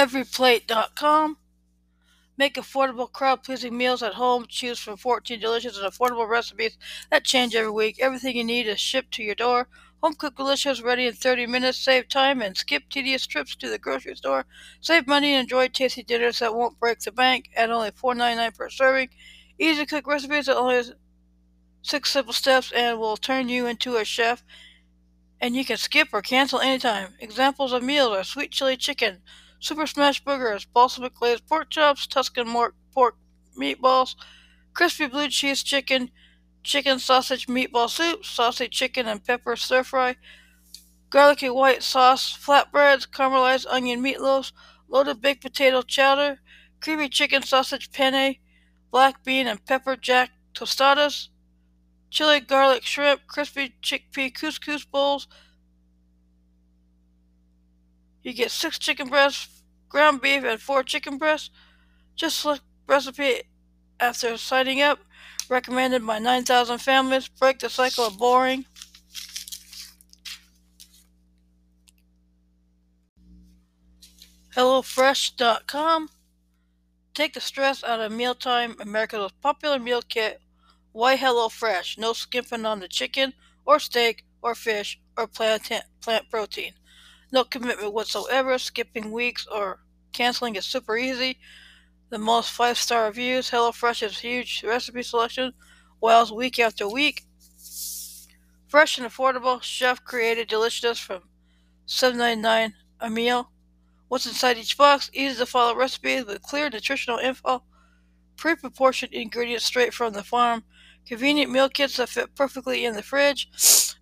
Everyplate.com. Make affordable, crowd pleasing meals at home. Choose from 14 delicious and affordable recipes that change every week. Everything you need is shipped to your door. Home cooked delicious, ready in 30 minutes. Save time and skip tedious trips to the grocery store. Save money and enjoy tasty dinners that won't break the bank at only $4.99 per serving. Easy to cook recipes that only six simple steps and will turn you into a chef. And you can skip or cancel anytime. Examples of meals are sweet chili chicken, super smash burgers, balsamic glazed pork chops, Tuscan pork meatballs, crispy blue cheese chicken, chicken sausage meatball soup, sausage chicken and pepper stir fry, garlicky white sauce flatbreads, caramelized onion meatloaves, loaded baked potato chowder, creamy chicken sausage penne, black bean and pepper jack tostadas, chili garlic shrimp, crispy chickpea couscous bowls. You get six chicken breasts, ground beef, and four chicken breasts. Just select recipe after signing up recommended by 9,000 families. Break the cycle of boring. HelloFresh.com. Take the stress out of mealtime. America's most popular meal kit. Why HelloFresh? No skimping on the chicken or steak or fish or plant, plant protein. No commitment whatsoever. Skipping weeks or canceling is super easy the most five star reviews. HelloFresh's huge recipe selection wows week after week. Fresh and affordable, chef created deliciousness from $7.99 a meal. What's inside each box? Easy to follow recipes with clear nutritional info. Pre proportioned ingredients straight from the farm. Convenient meal kits that fit perfectly in the fridge.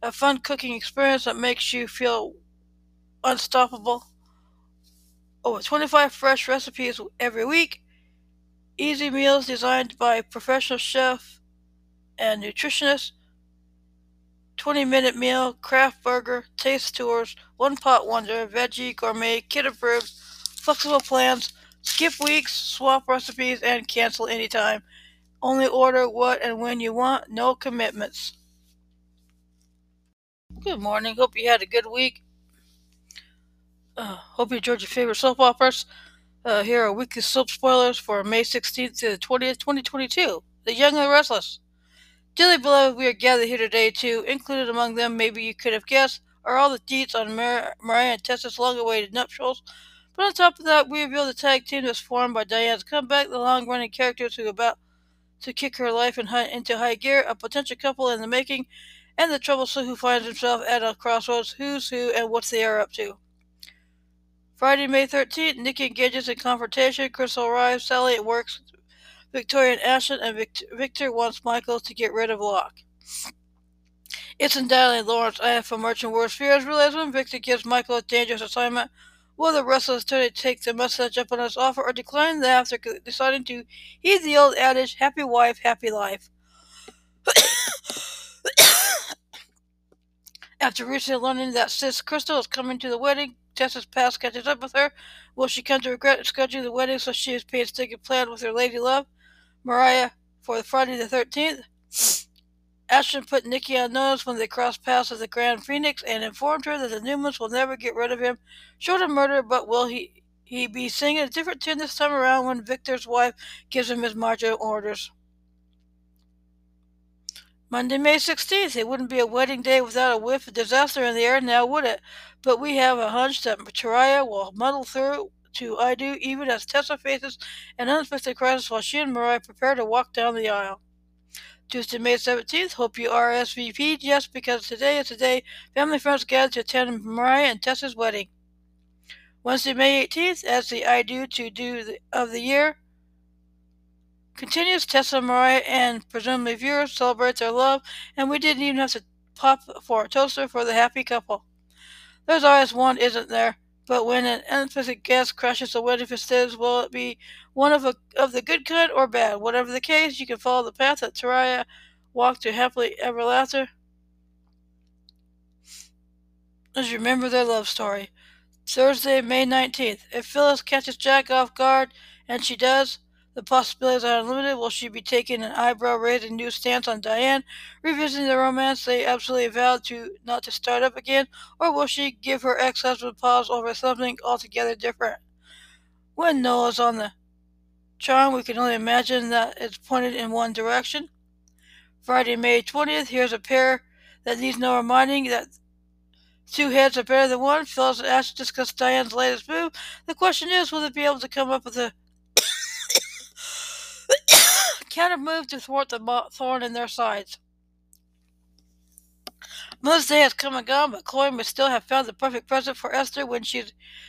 A fun cooking experience that makes you feel unstoppable. Over 25 fresh recipes every week. Easy meals designed by professional chef and nutritionist. 20 minute meal, craft burger, taste tours, one pot wonder, veggie, gourmet, kit approved, flexible plans, skip weeks, swap recipes, and cancel anytime. Only order what and when you want, no commitments. Good morning. Hope you had a good week. Uh, hope you enjoyed your favorite soap operas. Uh, here are weekly soap spoilers for May 16th to the 20th, 2022. The Young and the Restless. Dearly beloved, we are gathered here today to, included among them, maybe you could have guessed, are all the deets on Mar- Mariah and Tessa's long-awaited nuptials. But on top of that, we reveal the tag team that's formed by Diane's comeback, the long-running characters who are about to kick her life and hunt into high gear, a potential couple in the making, and the troublesome who finds himself at a crossroads, who's who and what they are up to. Friday, May 13th, Nikki engages in confrontation. Crystal arrives. Sally works Victoria and Ashland, and Victor wants Michael to get rid of Locke. It's Dialing Lawrence. I have from Merchant Worst Fears. Realize when Victor gives Michael a dangerous assignment, will the restless attorney take the message up on his offer or decline the after deciding to heed the old adage, happy wife, happy life? After recently learning that Sis Crystal is coming to the wedding, Tessa's past catches up with her. Will she come to regret scheduling the wedding so she is painstaking plan with her lady love? Mariah for Friday the 13th. Ashland put Nikki on notice when they crossed paths at the Grand Phoenix and informed her that the Newmans will never get rid of him, short of murder, but will he, he be singing a different tune this time around when Victor's wife gives him his marching orders. Monday, May 16th. It wouldn't be a wedding day without a whiff of disaster in the air, now would it? But we have a hunch that Mariah will muddle through to I do, even as Tessa faces an unexpected crisis while she and Mariah prepare to walk down the aisle. Tuesday, May 17th. Hope you RSVP'd. Yes, because today is the day family friends gather to attend Mariah and Tessa's wedding. Wednesday, May 18th, as the I do to do of the year. Continues Tessa, Mariah, and presumably viewers celebrate their love, and we didn't even have to pop for a toaster for the happy couple. There's always one, isn't there? But when an unexpected guest crashes the wedding festivities, will it be one of a, of the good kind or bad? Whatever the case, you can follow the path that Teriah walked to happily ever after. As you remember their love story. Thursday, May 19th. If Phyllis catches Jack off guard, and she does, the possibilities are unlimited. Will she be taking an eyebrow-raising new stance on Diane, revisiting the romance they absolutely vowed to not to start up again, or will she give her ex-husband pause over something altogether different? When Noah's on the charm, we can only imagine that it's pointed in one direction. Friday, May 20th, here's a pair that needs no reminding that two heads are better than one. Phyllis and Ash discuss Diane's latest move. The question is, will they be able to come up with a counter move to thwart the thorn in their sides? Mother's Day has come and gone, but Chloe may still have found the perfect present for Esther when she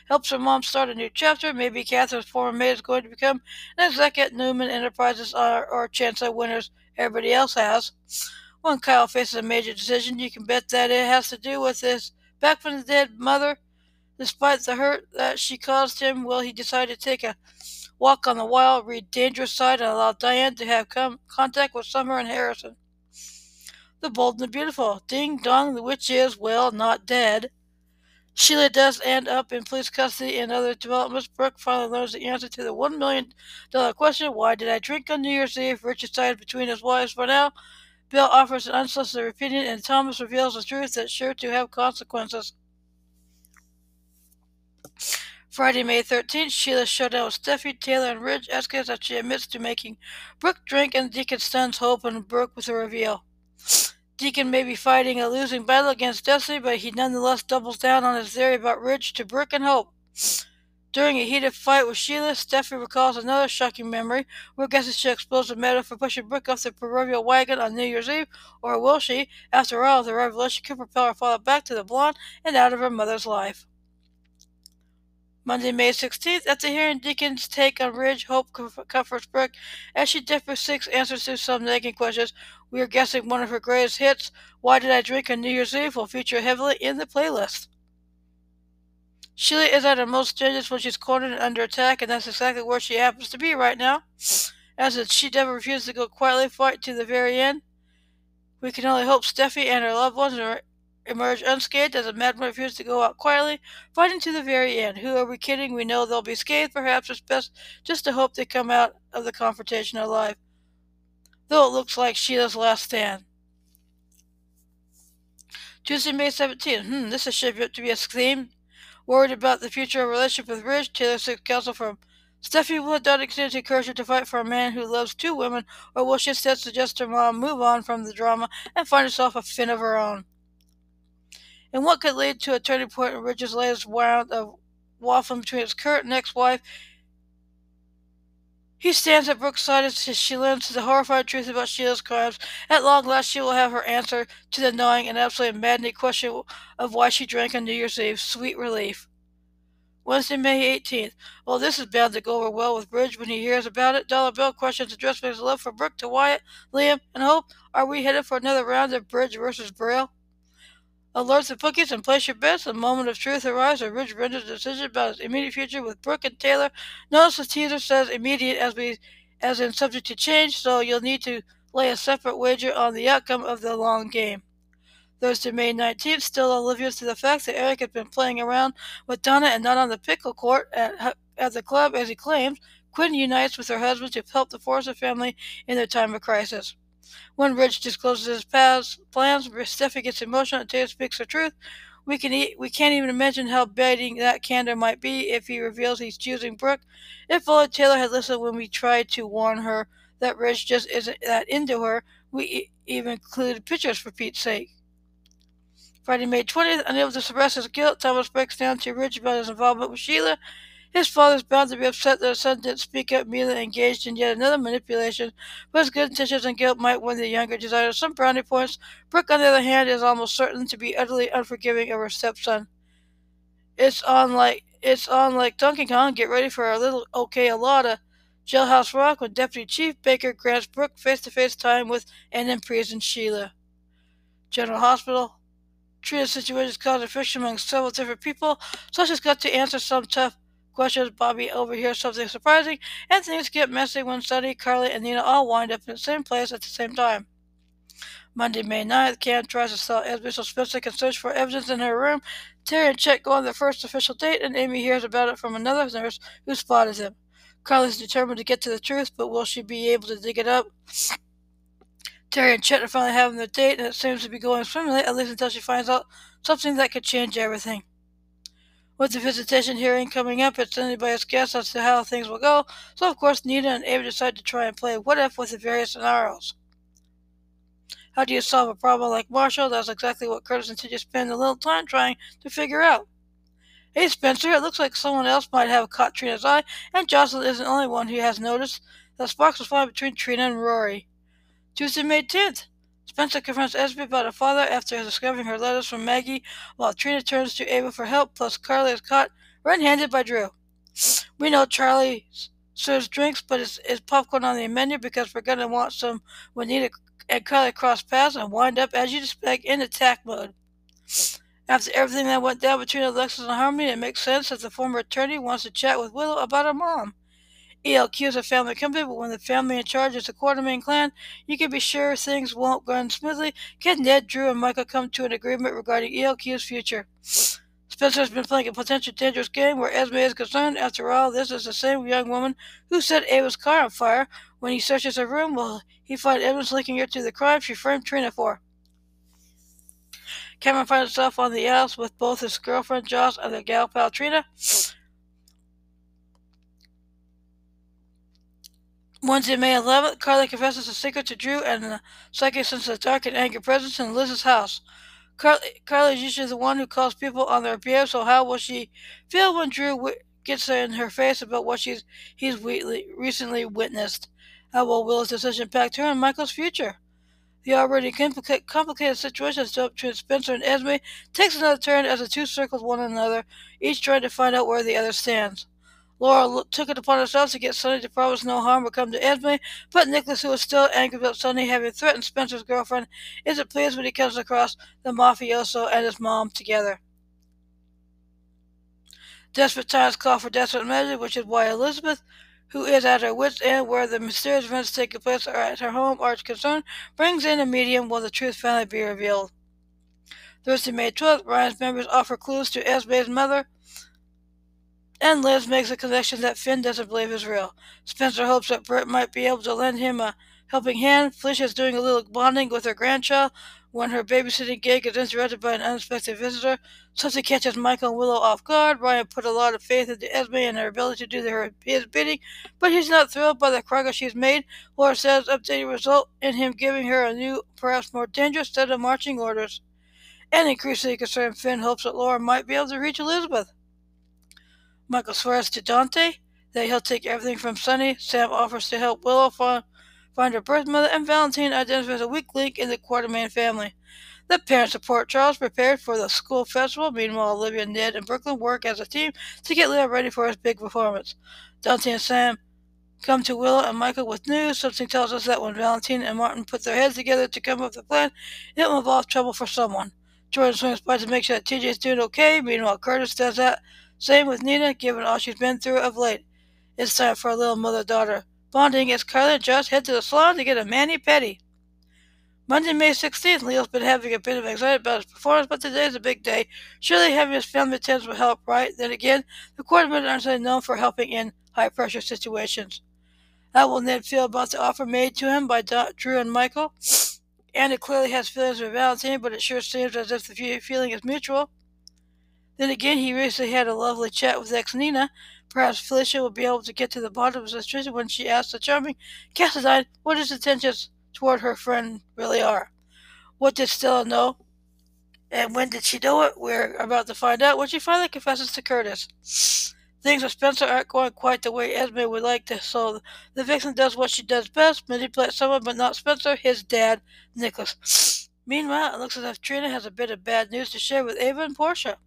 helps her mom start a new chapter. Maybe Katherine's former maid is going to become an exec at Newman Enterprises or, or Chancellor Winters. Everybody else has. When Kyle faces a major decision, you can bet that it has to do with his back from the dead mother. Despite the hurt that she caused him, will he decide to take a walk on the wild, read dangerous side, and allow Diane to have contact with Summer and Harrison? The Bold and the Beautiful. Ding dong, the witch is, well, not dead. Sheila does end up in police custody and other developments. Brooke finally learns the answer to the $1 million question Why did I drink on New Year's Eve? Ridge decides between his wives for now. Bill offers an unsolicited opinion, and Thomas reveals the truth that's sure to have consequences. Friday, May 13th, Sheila showdown with Steffy, Taylor, and Ridge escalates as she admits to making Brooke drink, and Deacon stuns Hope and Brooke with a reveal. Deacon may be fighting a losing battle against Destiny, but he nonetheless doubles down on his theory about Ridge to Brooke and Hope. During a heated fight with Sheila, Steffy recalls another shocking memory. Where guesses she exposed Meadow for pushing Brooke off the proverbial wagon on New Year's Eve, or will she? After all, the revelation could propel her father back to the blonde and out of her mother's life. Monday, May 16th, after hearing Deacon's take on Ridge, Hope comforts Brooke as she differs six answers to some nagging questions. We are guessing one of her greatest hits, Why Did I Drink on New Year's Eve, will feature heavily in the playlist. Sheila is at her most dangerous when she's cornered and under attack, and that's exactly where she happens to be right now. As she never refuses to go quietly fight to the very end. We can only hope Steffy and her loved ones are emerge unscathed as a madman refuses to go out quietly, fighting to the very end. Who are we kidding? We know they'll be scathed. Perhaps it's best just to hope they come out of the confrontation alive. Though it looks like Sheila's last stand. Tuesday, May 17th. Hmm, this is shaping to be a theme. Worried about the future of relationship with Ridge, Taylor seeks counsel from Steffy will Dottie continue to encourage her to fight for a man who loves two women, or will she instead suggest her mom move on from the drama and find herself a fin of her own? And what could lead to a turning point in Ridge's latest round of waffling between his current and ex-wife. He stands at Brooke's side as she learns the horrifying truth about Sheila's crimes. At long last, she will have her answer to the gnawing and absolutely maddening question of why she drank on New Year's Eve. Sweet relief. Wednesday, May 18th. Well, this is bound to go over well with Bridge when he hears about it. Dollar Bill questions the dressmaker's love for Brooke to Wyatt, Liam, and Hope. Are we headed for another round of Bridge versus Braille? Alerts the bookies and place your bets. The moment of truth arrives when Ridge renders a decision about his immediate future with Brooke and Taylor. Notice the teaser says immediate as we as in subject to change, so you'll need to lay a separate wager on the outcome of the long game. Thursday, May 19th, still oblivious to the fact that Eric had been playing around with Donna and not on the pickle court at, at the club as he claims, Quinn unites with her husband to help the Forrester family in their time of crisis. When Ridge discloses his past plans, Steffy gets emotional and Taylor speaks the truth. We can e- we can't even imagine how biting that candor might be if he reveals he's choosing Brooke. If only Taylor had listened when we tried to warn her that Ridge just isn't that into her, we e- even included pictures for Pete's sake. Friday, May 20th, unable to suppress his guilt, Thomas breaks down to Ridge about his involvement with Sheila his father is bound to be upset that his son didn't speak up, immediately engaged in yet another manipulation, but his good intentions and guilt might win the younger desire some brownie points. Brooke, on the other hand, is almost certain to be utterly unforgiving of her stepson. It's on like it's on like Donkey Kong. Get ready for a little okay a lotta Jailhouse Rock when Deputy Chief Baker grants Brooke face-to-face time with an imprisoned Sheila. General Hospital. Treated situations causing friction among several different people, Sasha's got to answer some tough questions, Bobbie overhears something surprising, and things get messy when Sonny, Carly, and Nina all wind up in the same place at the same time. Monday, May 9th, Cam tries to sell Esme so Spencer can search for evidence in her room. Terry and Chet go on their first official date, and Amy hears about it from another nurse who spotted them. Carly's determined to get to the truth, but will she be able to dig it up? Terry and Chet are finally having their date, and it seems to be going swimmingly, at least until she finds out something that could change everything. With the visitation hearing coming up, it's anybody's guess as to how things will go, so of course Nina and Ava decide to try and play what if with the various scenarios. How do you solve a problem like Marshall? That's exactly what Curtis and TJ spend a little time trying to figure out. Hey, Spencer, it looks like someone else might have caught Trina's eye, and Jocelyn isn't the only one who has noticed that sparks was flying between Trina and Rory. Tuesday, May 10th. Spencer confronts Esme about her father after discovering her letters from Maggie, while Trina turns to Ava for help, plus Carly is caught red-handed by Drew. We know Charlie serves drinks, but is, is popcorn on the menu because we're going to want some when Nina and Carly cross paths and wind up, as you'd expect, in attack mode. After everything that went down between Alexis and Harmony, it makes sense that the former attorney wants to chat with Willow about her mom. ELQ is a family company, but when the family in charge is the Quartermaine clan, you can be sure things won't run smoothly. Can Ned, Drew, and Michael come to an agreement regarding ELQ's future? Spencer has been playing a potential dangerous game where Esme is concerned. After all, this is the same young woman who set Ava's car on fire. When he searches her room, will he find evidence linking her to the crime she framed Trina for? Cameron finds himself on the house with both his girlfriend Joss and their gal pal Trina. Wednesday, May 11th, Carly confesses a secret to Drew and the psychic senses a dark and angry presence in Liz's house. Carly, Carly is usually the one who calls people on their BS, so how will she feel when Drew gets in her face about what she's he's recently witnessed? How will Will's decision impact her and Michael's future? The already complicated situation between Spencer and Esme takes another turn as the two circle one another, each trying to find out where the other stands. Laura took it upon herself to get Sonny to promise no harm would come to Esme, but Nicholas, who was still angry about Sonny having threatened Spencer's girlfriend, isn't pleased when he comes across the mafioso and his mom together. Desperate times call for desperate measures, which is why Elizabeth, who is at her wits' end where the mysterious events taking place are at her home are concerned, brings in a medium while the truth finally be revealed. Thursday, May 12th, Ryan's members offer clues to Esme's mother, and Liz makes a connection that Finn doesn't believe is real. Spencer hopes that Bert might be able to lend him a helping hand. Felicia is doing a little bonding with her grandchild when her babysitting gig is interrupted by an unexpected visitor. Something catches Michael and Willow off guard. Ryan put a lot of faith into Esme and her ability to do her, his bidding, but he's not thrilled by the progress she's made. Laura says updating result in him giving her a new, perhaps more dangerous set of marching orders. And increasingly concerned, Finn hopes that Laura might be able to reach Elizabeth. Michael swears to Dante that he'll take everything from Sonny. Sam offers to help Willow find, find her birth mother, and Valentine identifies a weak link in the Quartermaine family. The parents support Charles prepared for the school festival. Meanwhile, Olivia, and Ned, and Brook Lynn work as a team to get Leo ready for his big performance. Dante and Sam come to Willow and Michael with news. Something tells us that when Valentine and Martin put their heads together to come up with a plan, it will involve trouble for someone. Jordan swings by to make sure that TJ is doing okay. Meanwhile, Curtis does that same with Nina, given all she's been through of late. It's time for a little mother-daughter bonding as Carly and Joss head to the salon to get a mani-pedi. Monday, May 16th, Leo's been having a bit of anxiety about his performance, but today's a big day. Surely having his family attend will help, right? Then again, the Quartermaines aren't really known for helping in high-pressure situations. How will Ned feel about the offer made to him by Drew and Michael? Anna clearly has feelings for Valentine, but it sure seems as if the feeling is mutual. Then again, he recently had a lovely chat with ex Nina. Perhaps Felicia will be able to get to the bottom of the situation when she asks the charming Cassadine what his intentions toward her friend really are. What did Stella know? And when did she know it? We're about to find out when she finally confesses to Curtis. Things with Spencer aren't going quite the way Esme would like to, so the vixen does what she does best, manipulate someone, but not Spencer, his dad, Nicholas. Meanwhile, it looks as if Trina has a bit of bad news to share with Ava and Portia.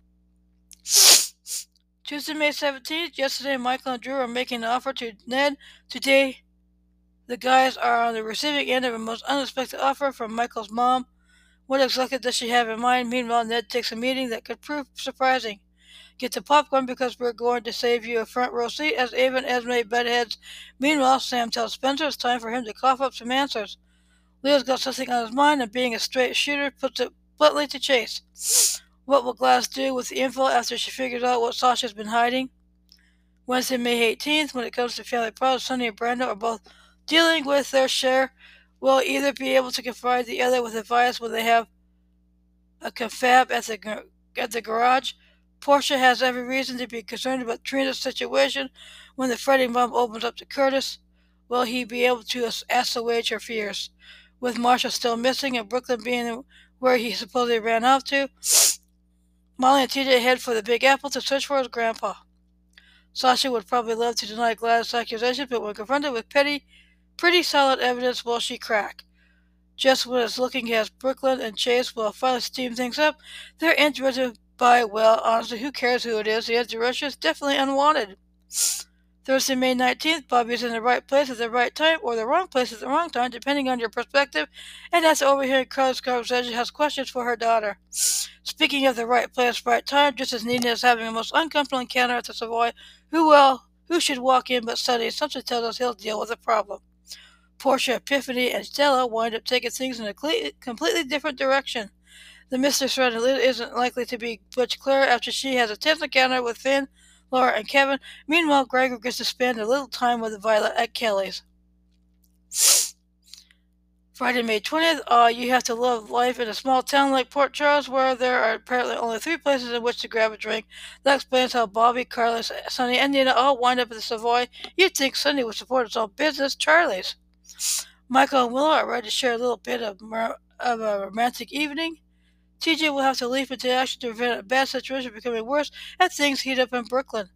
Tuesday, May 17th. Yesterday, Michael and Drew are making an offer to Ned. Today, the guys are on the receiving end of a most unexpected offer from Michael's mom. What exactly does she have in mind? Meanwhile, Ned takes a meeting that could prove surprising. Get the popcorn because we're going to save you a front row seat as Ava and Esme butt heads. Meanwhile, Sam tells Spencer it's time for him to cough up some answers. Leo's got something on his mind, and being a straight shooter puts it bluntly to Chase. What will Glass do with the info after she figures out what Sasha's been hiding? Wednesday, May 18th, when it comes to family problems, Sonny and Brenda are both dealing with their share. Will either be able to confide the other with advice when they have a confab at the, at the garage. Portia has every reason to be concerned about Trina's situation when the fretting mom opens up to Curtis. Will he be able to assuage her fears? With Marshall still missing and Brooklyn being where he supposedly ran off to, Molly and TJ head for the Big Apple to search for his grandpa. Sasha would probably love to deny Gladys' accusations, but when confronted with petty, pretty solid evidence, will she crack? Just when it's looking as Brook Lynn and Chase will finally steam things up, they're interrupted by, well, honestly, who cares who it is? The answer is definitely unwanted. Thursday, May 19th, Bobbie's in the right place at the right time or the wrong place at the wrong time, depending on your perspective, and after overhearing Carly's conversation, has questions for her daughter. Speaking of the right place, right time, just as Nina is having a most uncomfortable encounter at the Savoy, who well, who should walk in but Sonny? Something tells us he'll deal with the problem. Portia, Epiphany, and Stella wind up taking things in a completely different direction. The mistress friend isn't likely to be much clearer after she has a tense encounter with Finn, Laura, and Kevin. Meanwhile, Gregory gets to spend a little time with Violet at Kelly's. Friday, May 20th. Uh, you have to love life in a small town like Port Charles, where there are apparently only three places in which to grab a drink. That explains how Bobbie, Carlos, Sonny, and Nina all wind up at the Savoy. You'd think Sonny would support his own business, Charlie's. Michael and Willow are ready to share a little bit of, of a romantic evening. TJ will have to leap into action to prevent a bad situation becoming worse as things heat up in Brooklyn.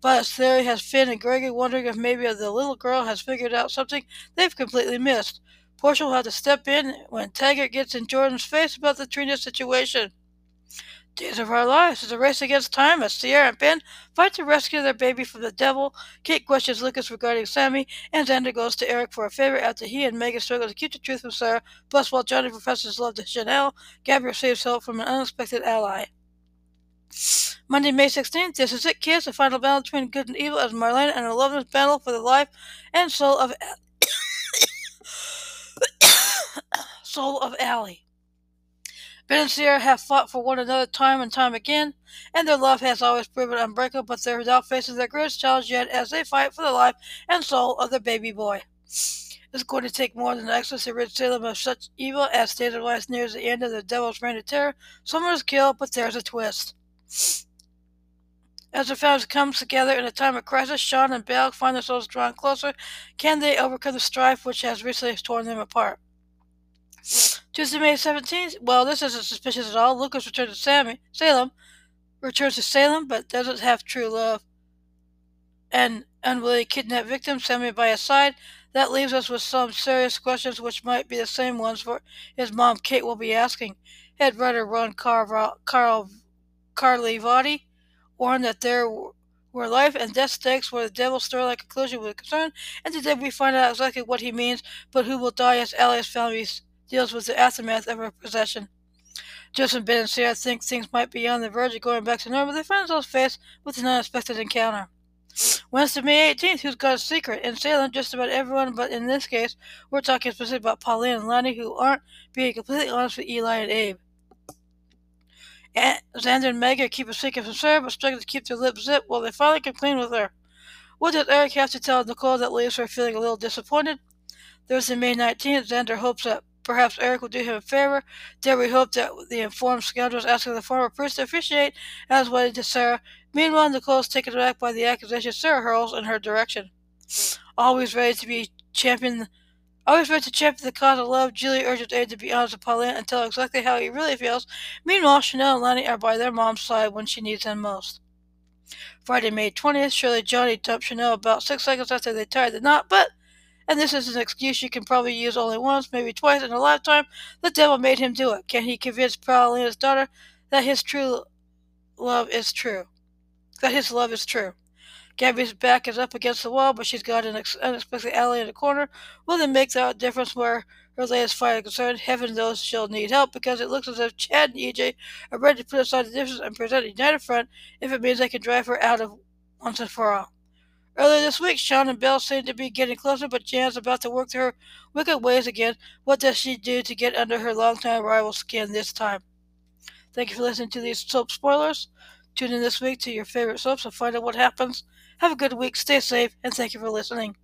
Violet's theory has Finn and Gregory wondering if maybe the little girl has figured out something they've completely missed. Portia will have to step in when Taggart gets in Jordan's face about the Trina situation. Days of Our Lives is a race against time as Ciara and Ben fight to rescue their baby from the devil. Kate questions Lucas regarding Sami, and Xander goes to Eric for a favor after he and Maggie struggle to keep the truth from Sarah. Plus, while Johnny professes love to Chanel, Gabi receives help from an unexpected ally. Monday, May 16th, this is it, kids. The final battle between good and evil as Marlena and her lovers battle for the life and soul of soul of Allie. Ben and Ciara have fought for one another time and time again, and their love has always proven unbreakable, but they're now facing their greatest challenge yet as they fight for the life and soul of their baby boy. It's going to take more than excellence to rid Salem of such evil as State of Life nears the end of the Devil's Reign of Terror. Someone is killed, but there's a twist. As the family comes together in a time of crisis, Shawn and Belle find themselves drawn closer. Can they overcome the strife which has recently torn them apart? Tuesday, May 17th. Well, this isn't suspicious at all. Lucas returns to Sami, Salem, returns to Salem, but doesn't have true love. And unwilling kidnap victim, Sami by his side. That leaves us with some serious questions, which might be the same ones for his mom, Kate, will be asking. Head writer Ron Carl, Carl Carlivati warned that there were life and death stakes where the devil's story-like conclusion was concerned, and today we find out exactly what he means, but who will die as Alias families deals with the aftermath of her possession. Joseph, Ben, and Sarah think things might be on the verge of going back to normal. They find themselves faced with an unexpected encounter. Wednesday, May 18th, who's got a secret? In Salem, just about everyone, but in this case, we're talking specifically about Paulina and Lani, who aren't being completely honest with Eli and Abe. And Xander and Maggie keep a secret from Sarah, but struggle to keep their lips zipped while they finally come clean with her. What does Eric have to tell Nicole that leaves her feeling a little disappointed? Thursday, May 19th, Xander hopes that Perhaps Eric will do him a favor. There we hope that the informed scoundrels asking the former priest to officiate as wedding to Sarah. Meanwhile, Nicole is taken aback by the accusation Sarah hurls in her direction. Hmm. Always ready to be champion, always ready to champion the cause of love, Julie urges Abe to be honest with Paulina and tell exactly how he really feels. Meanwhile, Chanel and Lani are by their mom's side when she needs them most. Friday, May 20th, Shirley Johnny dumped Chanel about six seconds after they tied the knot, but and this is an excuse you can probably use only once, maybe twice in a lifetime. The devil made him do it. Can he convince Paulina's daughter that his true love is true? That his love is true. Gabi's back is up against the wall, but she's got an unexpected ally in the corner. Will it make that difference where her latest fight is concerned? Heaven knows she'll need help because it looks as if Chad and EJ are ready to put aside the difference and present a united front if it means they can drive her out of once and for all. Earlier this week, Shawn and Belle seemed to be getting closer, but Jan's about to work her wicked ways again. What does she do to get under her longtime rival's skin this time? Thank you for listening to these soap spoilers. Tune in this week to your favorite soaps and find out what happens. Have a good week, stay safe, and thank you for listening.